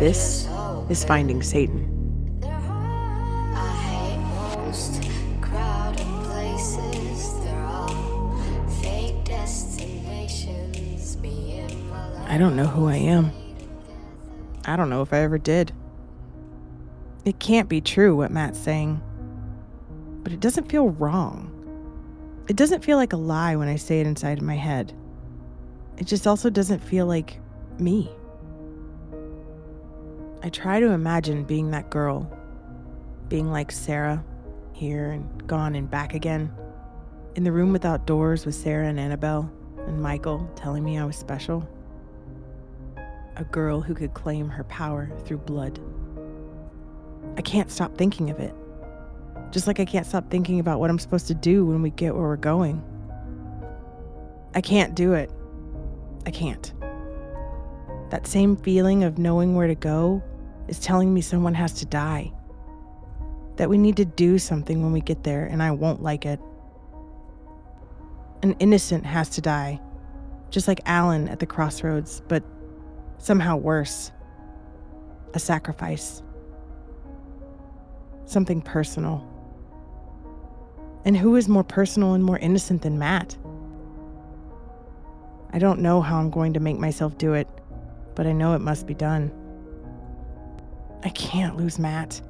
This is Finding Satan. I hate most crowded places. They're all fake destinations. Me and my life. I don't know who I am. I don't know if I ever did. It can't be true what Matt's saying. But it doesn't feel wrong. It doesn't feel like a lie when I say it inside of my head. It just also doesn't feel like me. I try to imagine being that girl, being like Sarah, here and gone and back again, in the room without doors with Sarah and Annabelle and Michael telling me I was special. A girl who could claim her power through blood. I can't stop thinking of it. Just like I can't stop thinking about what I'm supposed to do when we get where we're going. I can't do it. I can't. That same feeling of knowing where to go is telling me someone has to die. That we need to do something when we get there, and I won't like it. An innocent has to die, just like Alan at the crossroads, but somehow worse. A sacrifice. Something personal. And who is more personal and more innocent than Matt? I don't know how I'm going to make myself do it, but I know it must be done. I can't lose Matt.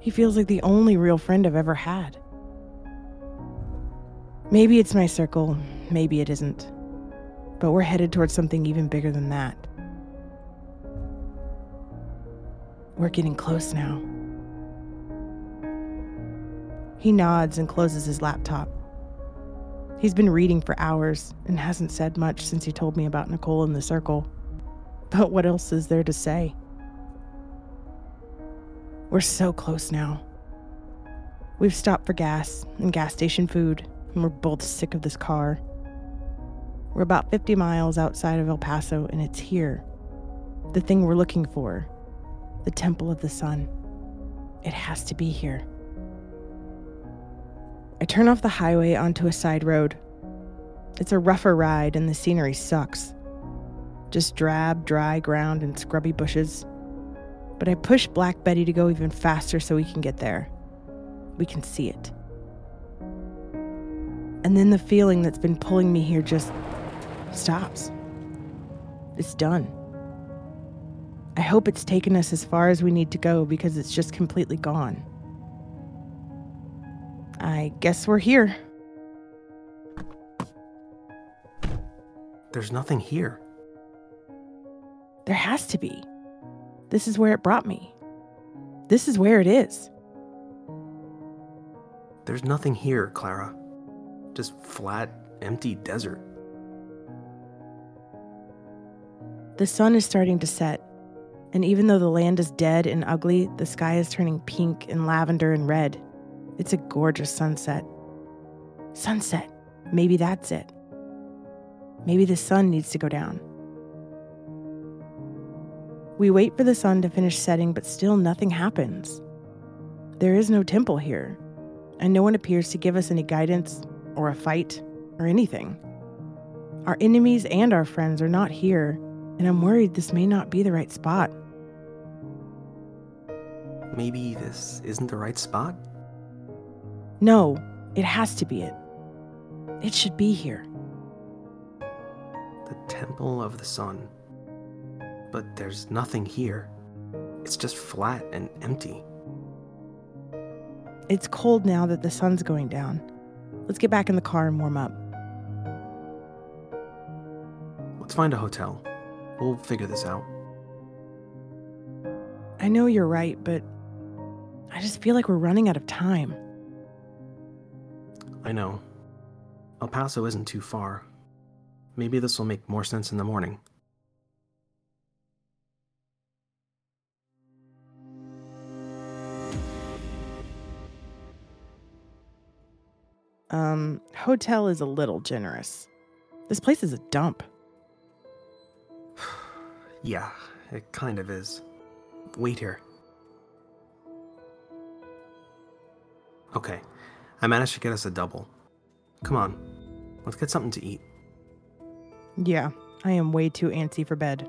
He feels like the only real friend I've ever had. Maybe it's my circle, maybe it isn't. But we're headed towards something even bigger than that. We're getting close now. He nods and closes his laptop. He's been reading for hours and hasn't said much since he told me about Nicole in the circle. But what else is there to say? We're so close now. We've stopped for gas and gas station food, and we're both sick of this car. We're about 50 miles outside of El Paso, and it's here. The thing we're looking for the Temple of the Sun. It has to be here. I turn off the highway onto a side road. It's a rougher ride, and the scenery sucks. Just drab, dry ground and scrubby bushes. But I push Black Betty to go even faster so we can get there. We can see it. And then the feeling that's been pulling me here just stops. It's done. I hope it's taken us as far as we need to go because it's just completely gone. I guess we're here. There's nothing here. There has to be. This is where it brought me. This is where it is. There's nothing here, Clara. Just flat, empty desert. The sun is starting to set, and even though the land is dead and ugly, the sky is turning pink and lavender and red. It's a gorgeous sunset. Sunset. Maybe that's it. Maybe the sun needs to go down. We wait for the sun to finish setting, but still nothing happens. There is no temple here, and no one appears to give us any guidance, or a fight, or anything. Our enemies and our friends are not here, and I'm worried this may not be the right spot. Maybe this isn't the right spot? No, it has to be it. It should be here. The Temple of the Sun. But there's nothing here. It's just flat and empty. It's cold now that the sun's going down. Let's get back in the car and warm up. Let's find a hotel. We'll figure this out. I know you're right, but I just feel like we're running out of time. I know. El Paso isn't too far. Maybe this will make more sense in the morning. Um, hotel is a little generous. This place is a dump. Yeah, it kind of is. Wait here. Okay, I managed to get us a double. Come on, let's get something to eat. Yeah, I am way too antsy for bed.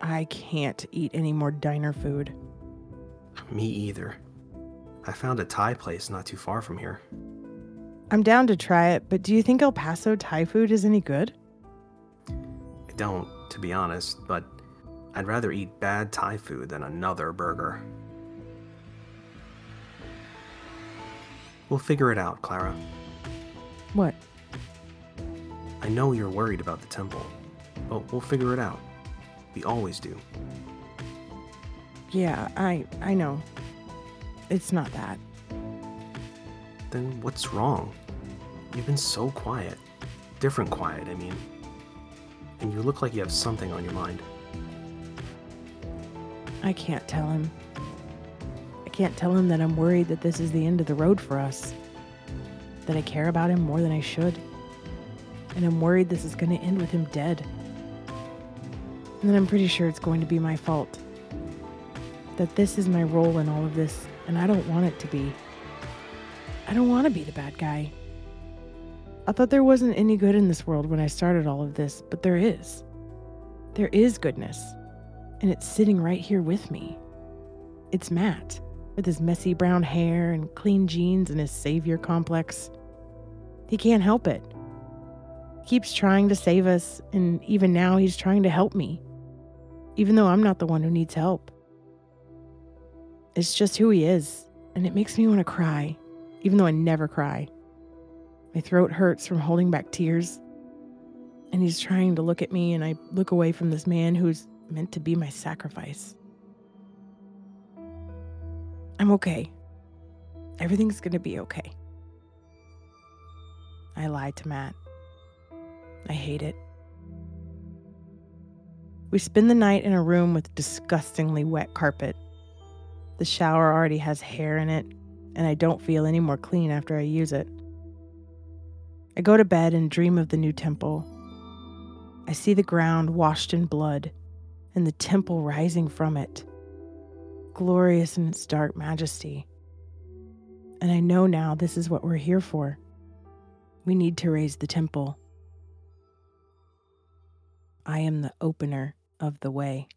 I can't eat any more diner food. Me either. I found a Thai place not too far from here. I'm down to try it, but do you think El Paso Thai food is any good? I don't, to be honest, but I'd rather eat bad Thai food than another burger. We'll figure it out, Clara. What? I know you're worried about the temple, but we'll figure it out. We always do. Yeah, I I know. It's not that. Then what's wrong? You've been so quiet. Different quiet, I mean. And you look like you have something on your mind. I can't tell him. Can't tell him that I'm worried that this is the end of the road for us. That I care about him more than I should. And I'm worried this is going to end with him dead. And then I'm pretty sure it's going to be my fault. That this is my role in all of this, and I don't want it to be. I don't want to be the bad guy. I thought there wasn't any good in this world when I started all of this, but there is. There is goodness, and it's sitting right here with me. It's Matt, with his messy brown hair and clean jeans and his savior complex. He can't help it. He keeps trying to save us, and even now he's trying to help me, even though I'm not the one who needs help. It's just who he is, and it makes me want to cry, even though I never cry. My throat hurts from holding back tears. And he's trying to look at me, and I look away from this man who's meant to be my sacrifice. I'm okay. Everything's gonna be okay. I lied to Matt. I hate it. We spend the night in a room with disgustingly wet carpet. The shower already has hair in it, and I don't feel any more clean after I use it. I go to bed and dream of the new temple. I see the ground washed in blood and the temple rising from it, glorious in its dark majesty. And I know now this is what we're here for. We need to raise the temple. I am the opener of the way.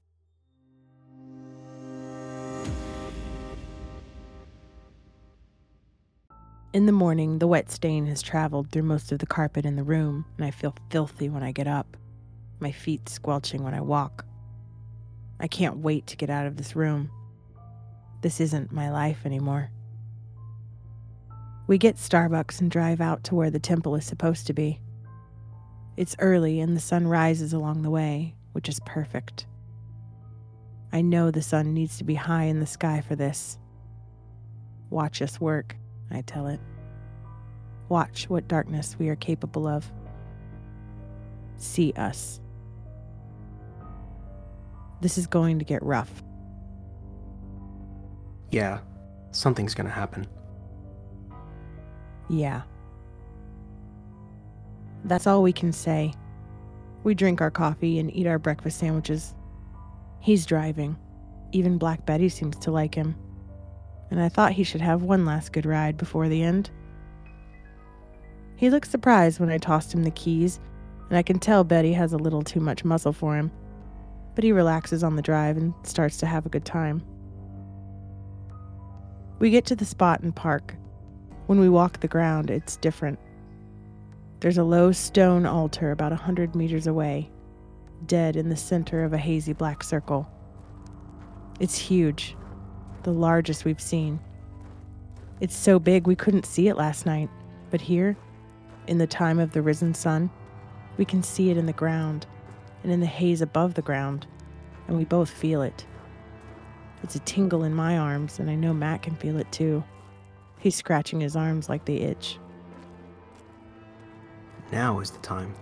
In the morning, the wet stain has traveled through most of the carpet in the room, and I feel filthy when I get up, my feet squelching when I walk. I can't wait to get out of this room. This isn't my life anymore. We get Starbucks and drive out to where the temple is supposed to be. It's early and the sun rises along the way, which is perfect. I know the sun needs to be high in the sky for this. Watch us work. I tell it. Watch what darkness we are capable of. See us. This is going to get rough. Yeah, something's gonna happen. Yeah. That's all we can say. We drink our coffee and eat our breakfast sandwiches. He's driving. Even Black Betty seems to like him and I thought he should have one last good ride before the end. He looks surprised when I tossed him the keys, and I can tell Betty has a little too much muscle for him, but he relaxes on the drive and starts to have a good time. We get to the spot and park. When we walk the ground, it's different. There's a low stone altar about a hundred meters away, dead in the center of a hazy black circle. It's huge, the largest we've seen. It's so big we couldn't see it last night, but here, in the time of the risen sun, we can see it in the ground and in the haze above the ground, and we both feel it. It's a tingle in my arms, and I know Matt can feel it too. He's scratching his arms like they itch. Now is the time.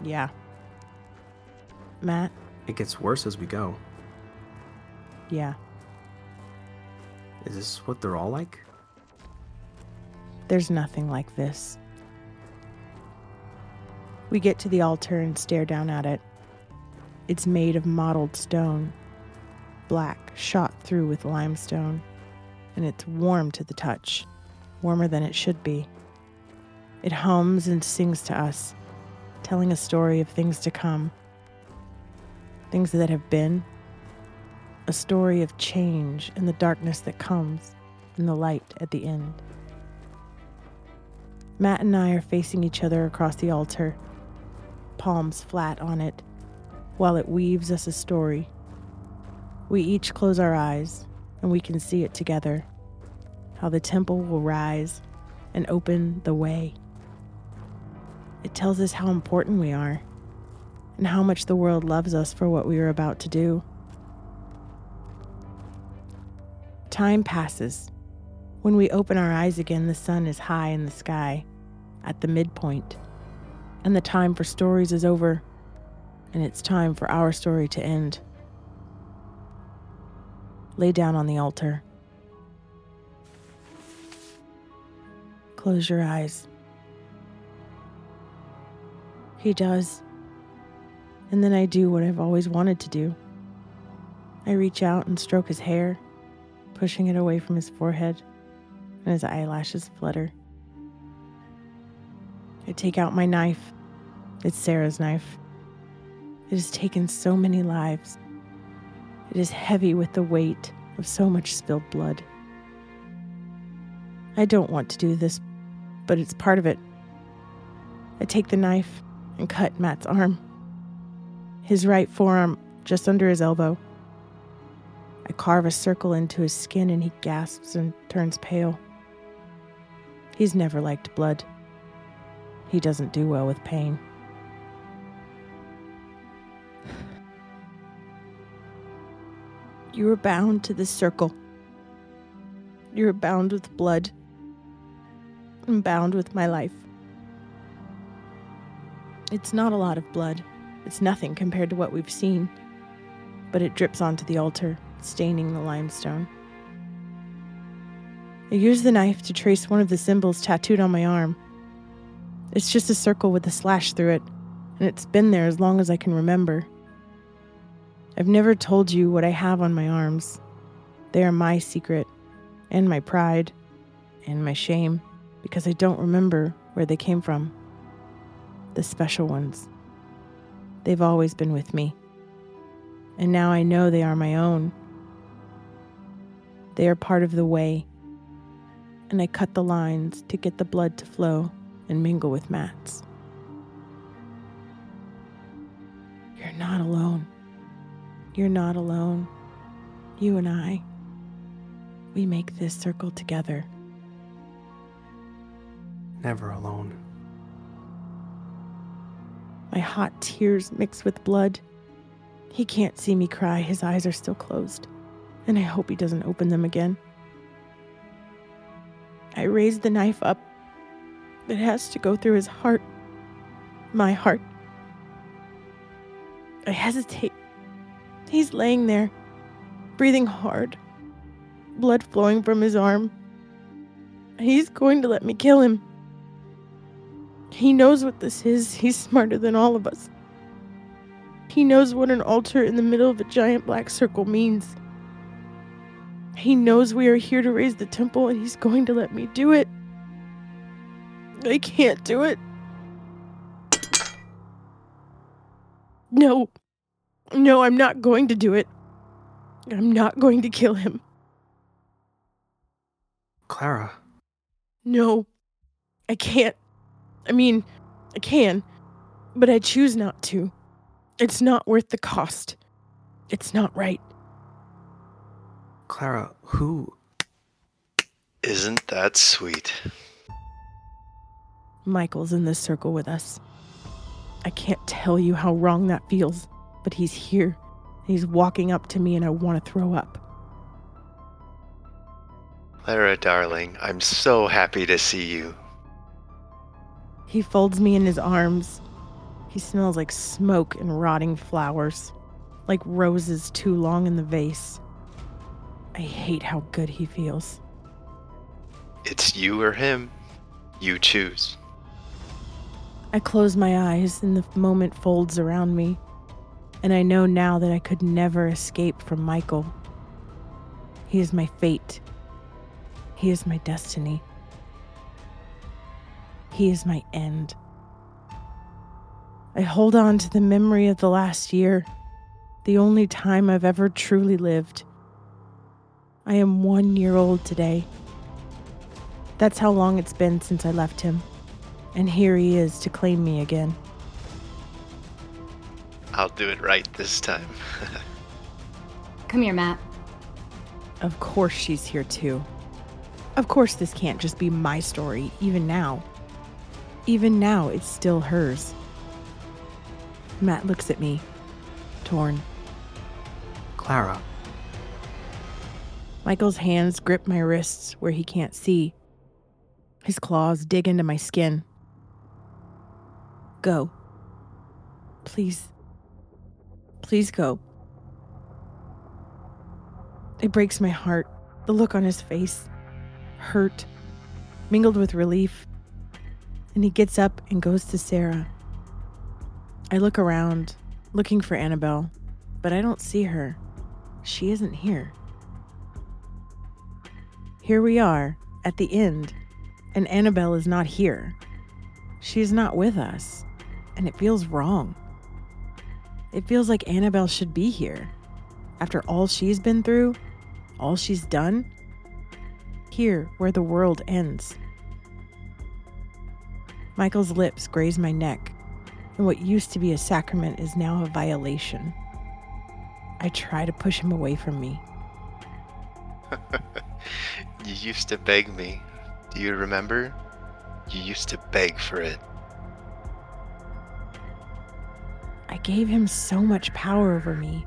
Yeah. Matt? It gets worse as we go. Yeah. Is this what they're all like? There's nothing like this. We get to the altar and stare down at it. It's made of mottled stone. Black, shot through with limestone, and it's warm to the touch, warmer than it should be. It hums and sings to us, telling a story of things to come, things that have been, a story of change and the darkness that comes, and the light at the end. Matt and I are facing each other across the altar, palms flat on it, while it weaves us a story. We each close our eyes, and we can see it together how the temple will rise and open the way. It tells us how important we are and how much the world loves us for what we are about to do. Time passes. When we open our eyes again, the sun is high in the sky, at the midpoint, and the time for stories is over, and it's time for our story to end. Lay down on the altar. Close your eyes. He does. And then I do what I've always wanted to do. I reach out and stroke his hair, pushing it away from his forehead, and his eyelashes flutter. I take out my knife. It's Sarah's knife. It has taken so many lives. It is heavy with the weight of so much spilled blood. I don't want to do this, but it's part of it. I take the knife and cut Matt's arm. His right forearm just under his elbow. I carve a circle into his skin and he gasps and turns pale. He's never liked blood. He doesn't do well with pain. You are bound to this circle. You are bound with blood. I'm bound with my life. It's not a lot of blood. It's nothing compared to what we've seen. But it drips onto the altar, staining the limestone. I use the knife to trace one of the symbols tattooed on my arm. It's just a circle with a slash through it, and it's been there as long as I can remember. I've never told you what I have on my arms. They are my secret, and my pride, and my shame, because I don't remember where they came from the special ones. They've always been with me. And now I know they are my own. They are part of the way. And I cut the lines to get the blood to flow and mingle with Matt's. You're not alone. You're not alone. You and I, we make this circle together. Never alone. My hot tears mix with blood. He can't see me cry, his eyes are still closed, and I hope he doesn't open them again. I raise the knife up. It has to go through his heart, my heart. I hesitate. He's laying there, breathing hard, blood flowing from his arm. He's going to let me kill him. He knows what this is. He's smarter than all of us. He knows what an altar in the middle of a giant black circle means. He knows we are here to raise the temple, and he's going to let me do it. I can't do it. No. No, I'm not going to do it. I'm not going to kill him. Clara, No. I can't. I mean, I can, but I choose not to. It's not worth the cost. It's not right. Clara, who? Isn't that sweet? Michael's in this circle with us. I can't tell you how wrong that feels, but he's here. He's walking up to me, and I want to throw up. Clara, darling, I'm so happy to see you. He folds me in his arms. He smells like smoke and rotting flowers, like roses too long in the vase. I hate how good he feels. It's you or him. You choose. I close my eyes and the moment folds around me, and I know now that I could never escape from Michael He is my fate. He is my destiny. He is my end. I hold on to the memory of the last year, the only time I've ever truly lived. I am one year old today. That's how long it's been since I left him. And here he is to claim me again. I'll do it right this time. Come here, Matt. Of course she's here too. Of course this can't just be my story, even now. Even now, it's still hers. Matt looks at me, torn. Clara, Michael's hands grip my wrists where he can't see. His claws dig into my skin. Go. Please. Please go. It breaks my heart. The look on his face. Hurt, mingled with relief. And he gets up and goes to Sarah. I look around, looking for Annabelle, but I don't see her. She isn't here. Here we are, at the end, and Annabelle is not here. She is not with us, and it feels wrong. It feels like Annabelle should be here. After all she's been through, all she's done, here where the world ends. Michael's lips graze my neck, and what used to be a sacrament is now a violation. I try to push him away from me. you used to beg me. Do you remember? You used to beg for it. Gave him so much power over me,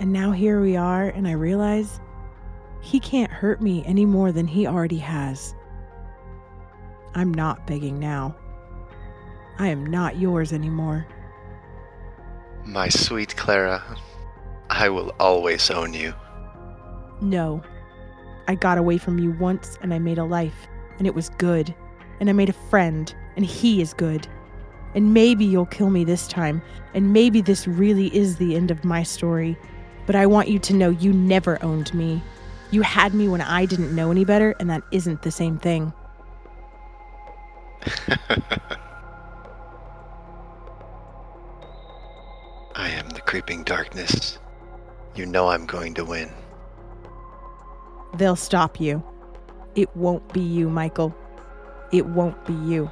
and now here we are, and I realize he can't hurt me any more than he already has. I'm not begging now. I am not yours anymore. My sweet Clara, I will always own you. No. I got away from you once and I made a life, and it was good. And I made a friend, and he is good. And maybe you'll kill me this time, and maybe this really is the end of my story. But I want you to know you never owned me. You had me when I didn't know any better, and that isn't the same thing. I am the creeping darkness. You know I'm going to win. They'll stop you. It won't be you, Michael. It won't be you.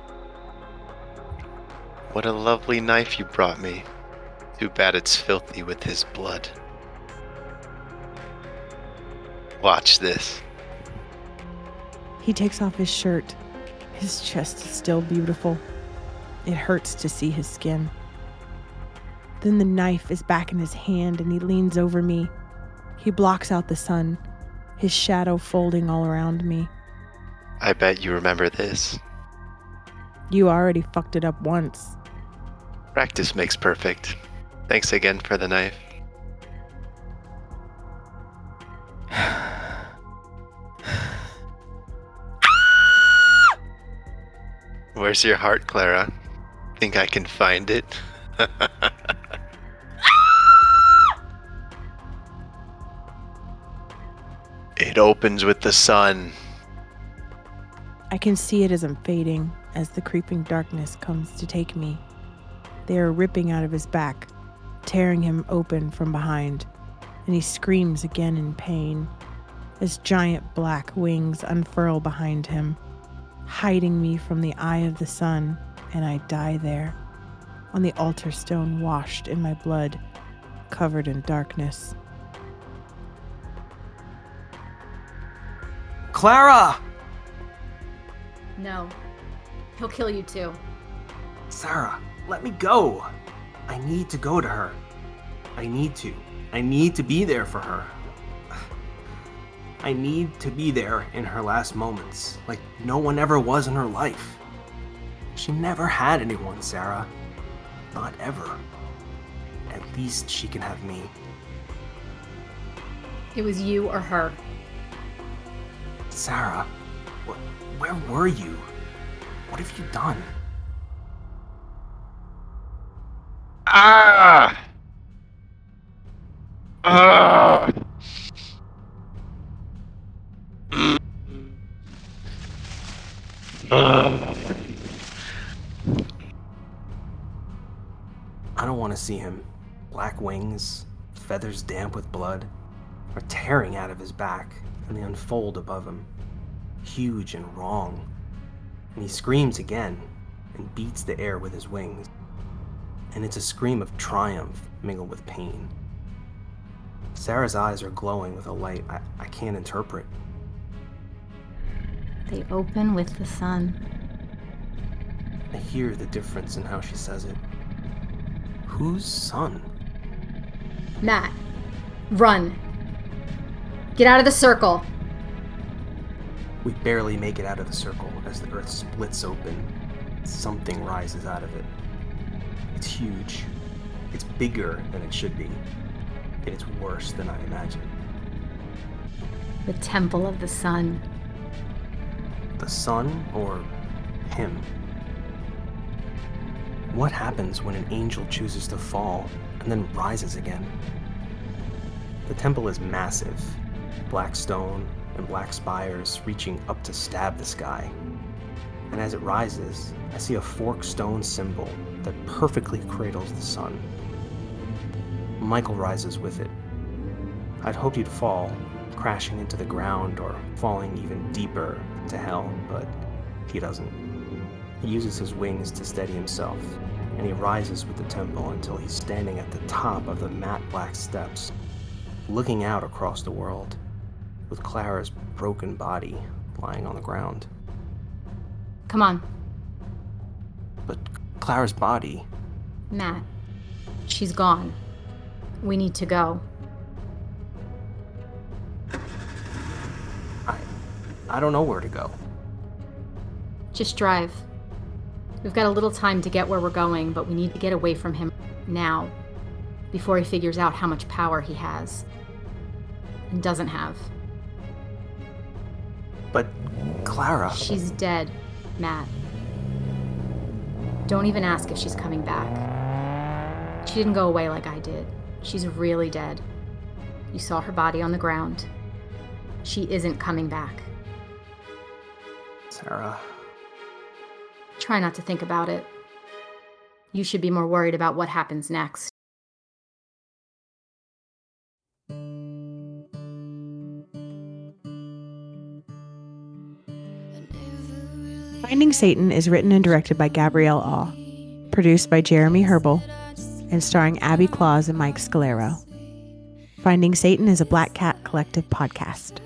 What a lovely knife you brought me. Too bad it's filthy with his blood. Watch this. He takes off his shirt. His chest is still beautiful. It hurts to see his skin. Then the knife is back in his hand and he leans over me. He blocks out the sun, his shadow folding all around me. I bet you remember this. You already fucked it up once. Practice makes perfect. Thanks again for the knife. Where's your heart, Clara? Think I can find it? it opens with the sun. I can see it as I'm fading, as the creeping darkness comes to take me. They are ripping out of his back, tearing him open from behind, and he screams again in pain as giant black wings unfurl behind him, hiding me from the eye of the sun, and I die there, on the altar stone washed in my blood, covered in darkness. Clara! No. He'll kill you too. Sarah, let me go. I need to go to her. I need to. I need to be there for her. I need to be there in her last moments, like no one ever was in her life. She never had anyone, Sarah. Not ever. At least she can have me. It was you or her. Sarah, wh- where were you? What have you done? Ah! Ah. Mm. ah! I don't want to see him. Black wings, feathers damp with blood, are tearing out of his back, and they unfold above him, huge and wrong. And he screams again and beats the air with his wings. And it's a scream of triumph mingled with pain. Sarah's eyes are glowing with a light I, I can't interpret. They open with the sun. I hear the difference in how she says it. Whose son? Matt, run. Get out of the circle. We barely make it out of the circle as the earth splits open. Something rises out of it. It's huge. It's bigger than it should be. And it's worse than I imagined. The Temple of the Sun. The sun or him? What happens when an angel chooses to fall and then rises again? The temple is massive black stone and black spires reaching up to stab the sky. And as it rises, I see a forked stone symbol that perfectly cradles the sun. Michael rises with it. I'd hoped he'd fall, crashing into the ground or falling even deeper to hell, but he doesn't. He uses his wings to steady himself, and he rises with the temple until he's standing at the top of the matte black steps, looking out across the world, with Clara's broken body lying on the ground. Come on, But Clara's body, Matt. She's gone. We need to go. I, I don't know where to go. Just drive. We've got a little time to get where we're going, but we need to get away from him now before he figures out how much power he has and doesn't have. But Clara, She's dead, Matt. Don't even ask if she's coming back. She didn't go away like I did. She's really dead. You saw her body on the ground. She isn't coming back. Sarah, Try not to think about it. You should be more worried about what happens next. Finding Satan is written and directed by Gabrielle Awe, produced by Jeremy Herbal, and starring Abby Claus and Mike Scalero. Finding Satan is a Black Cat Collective podcast.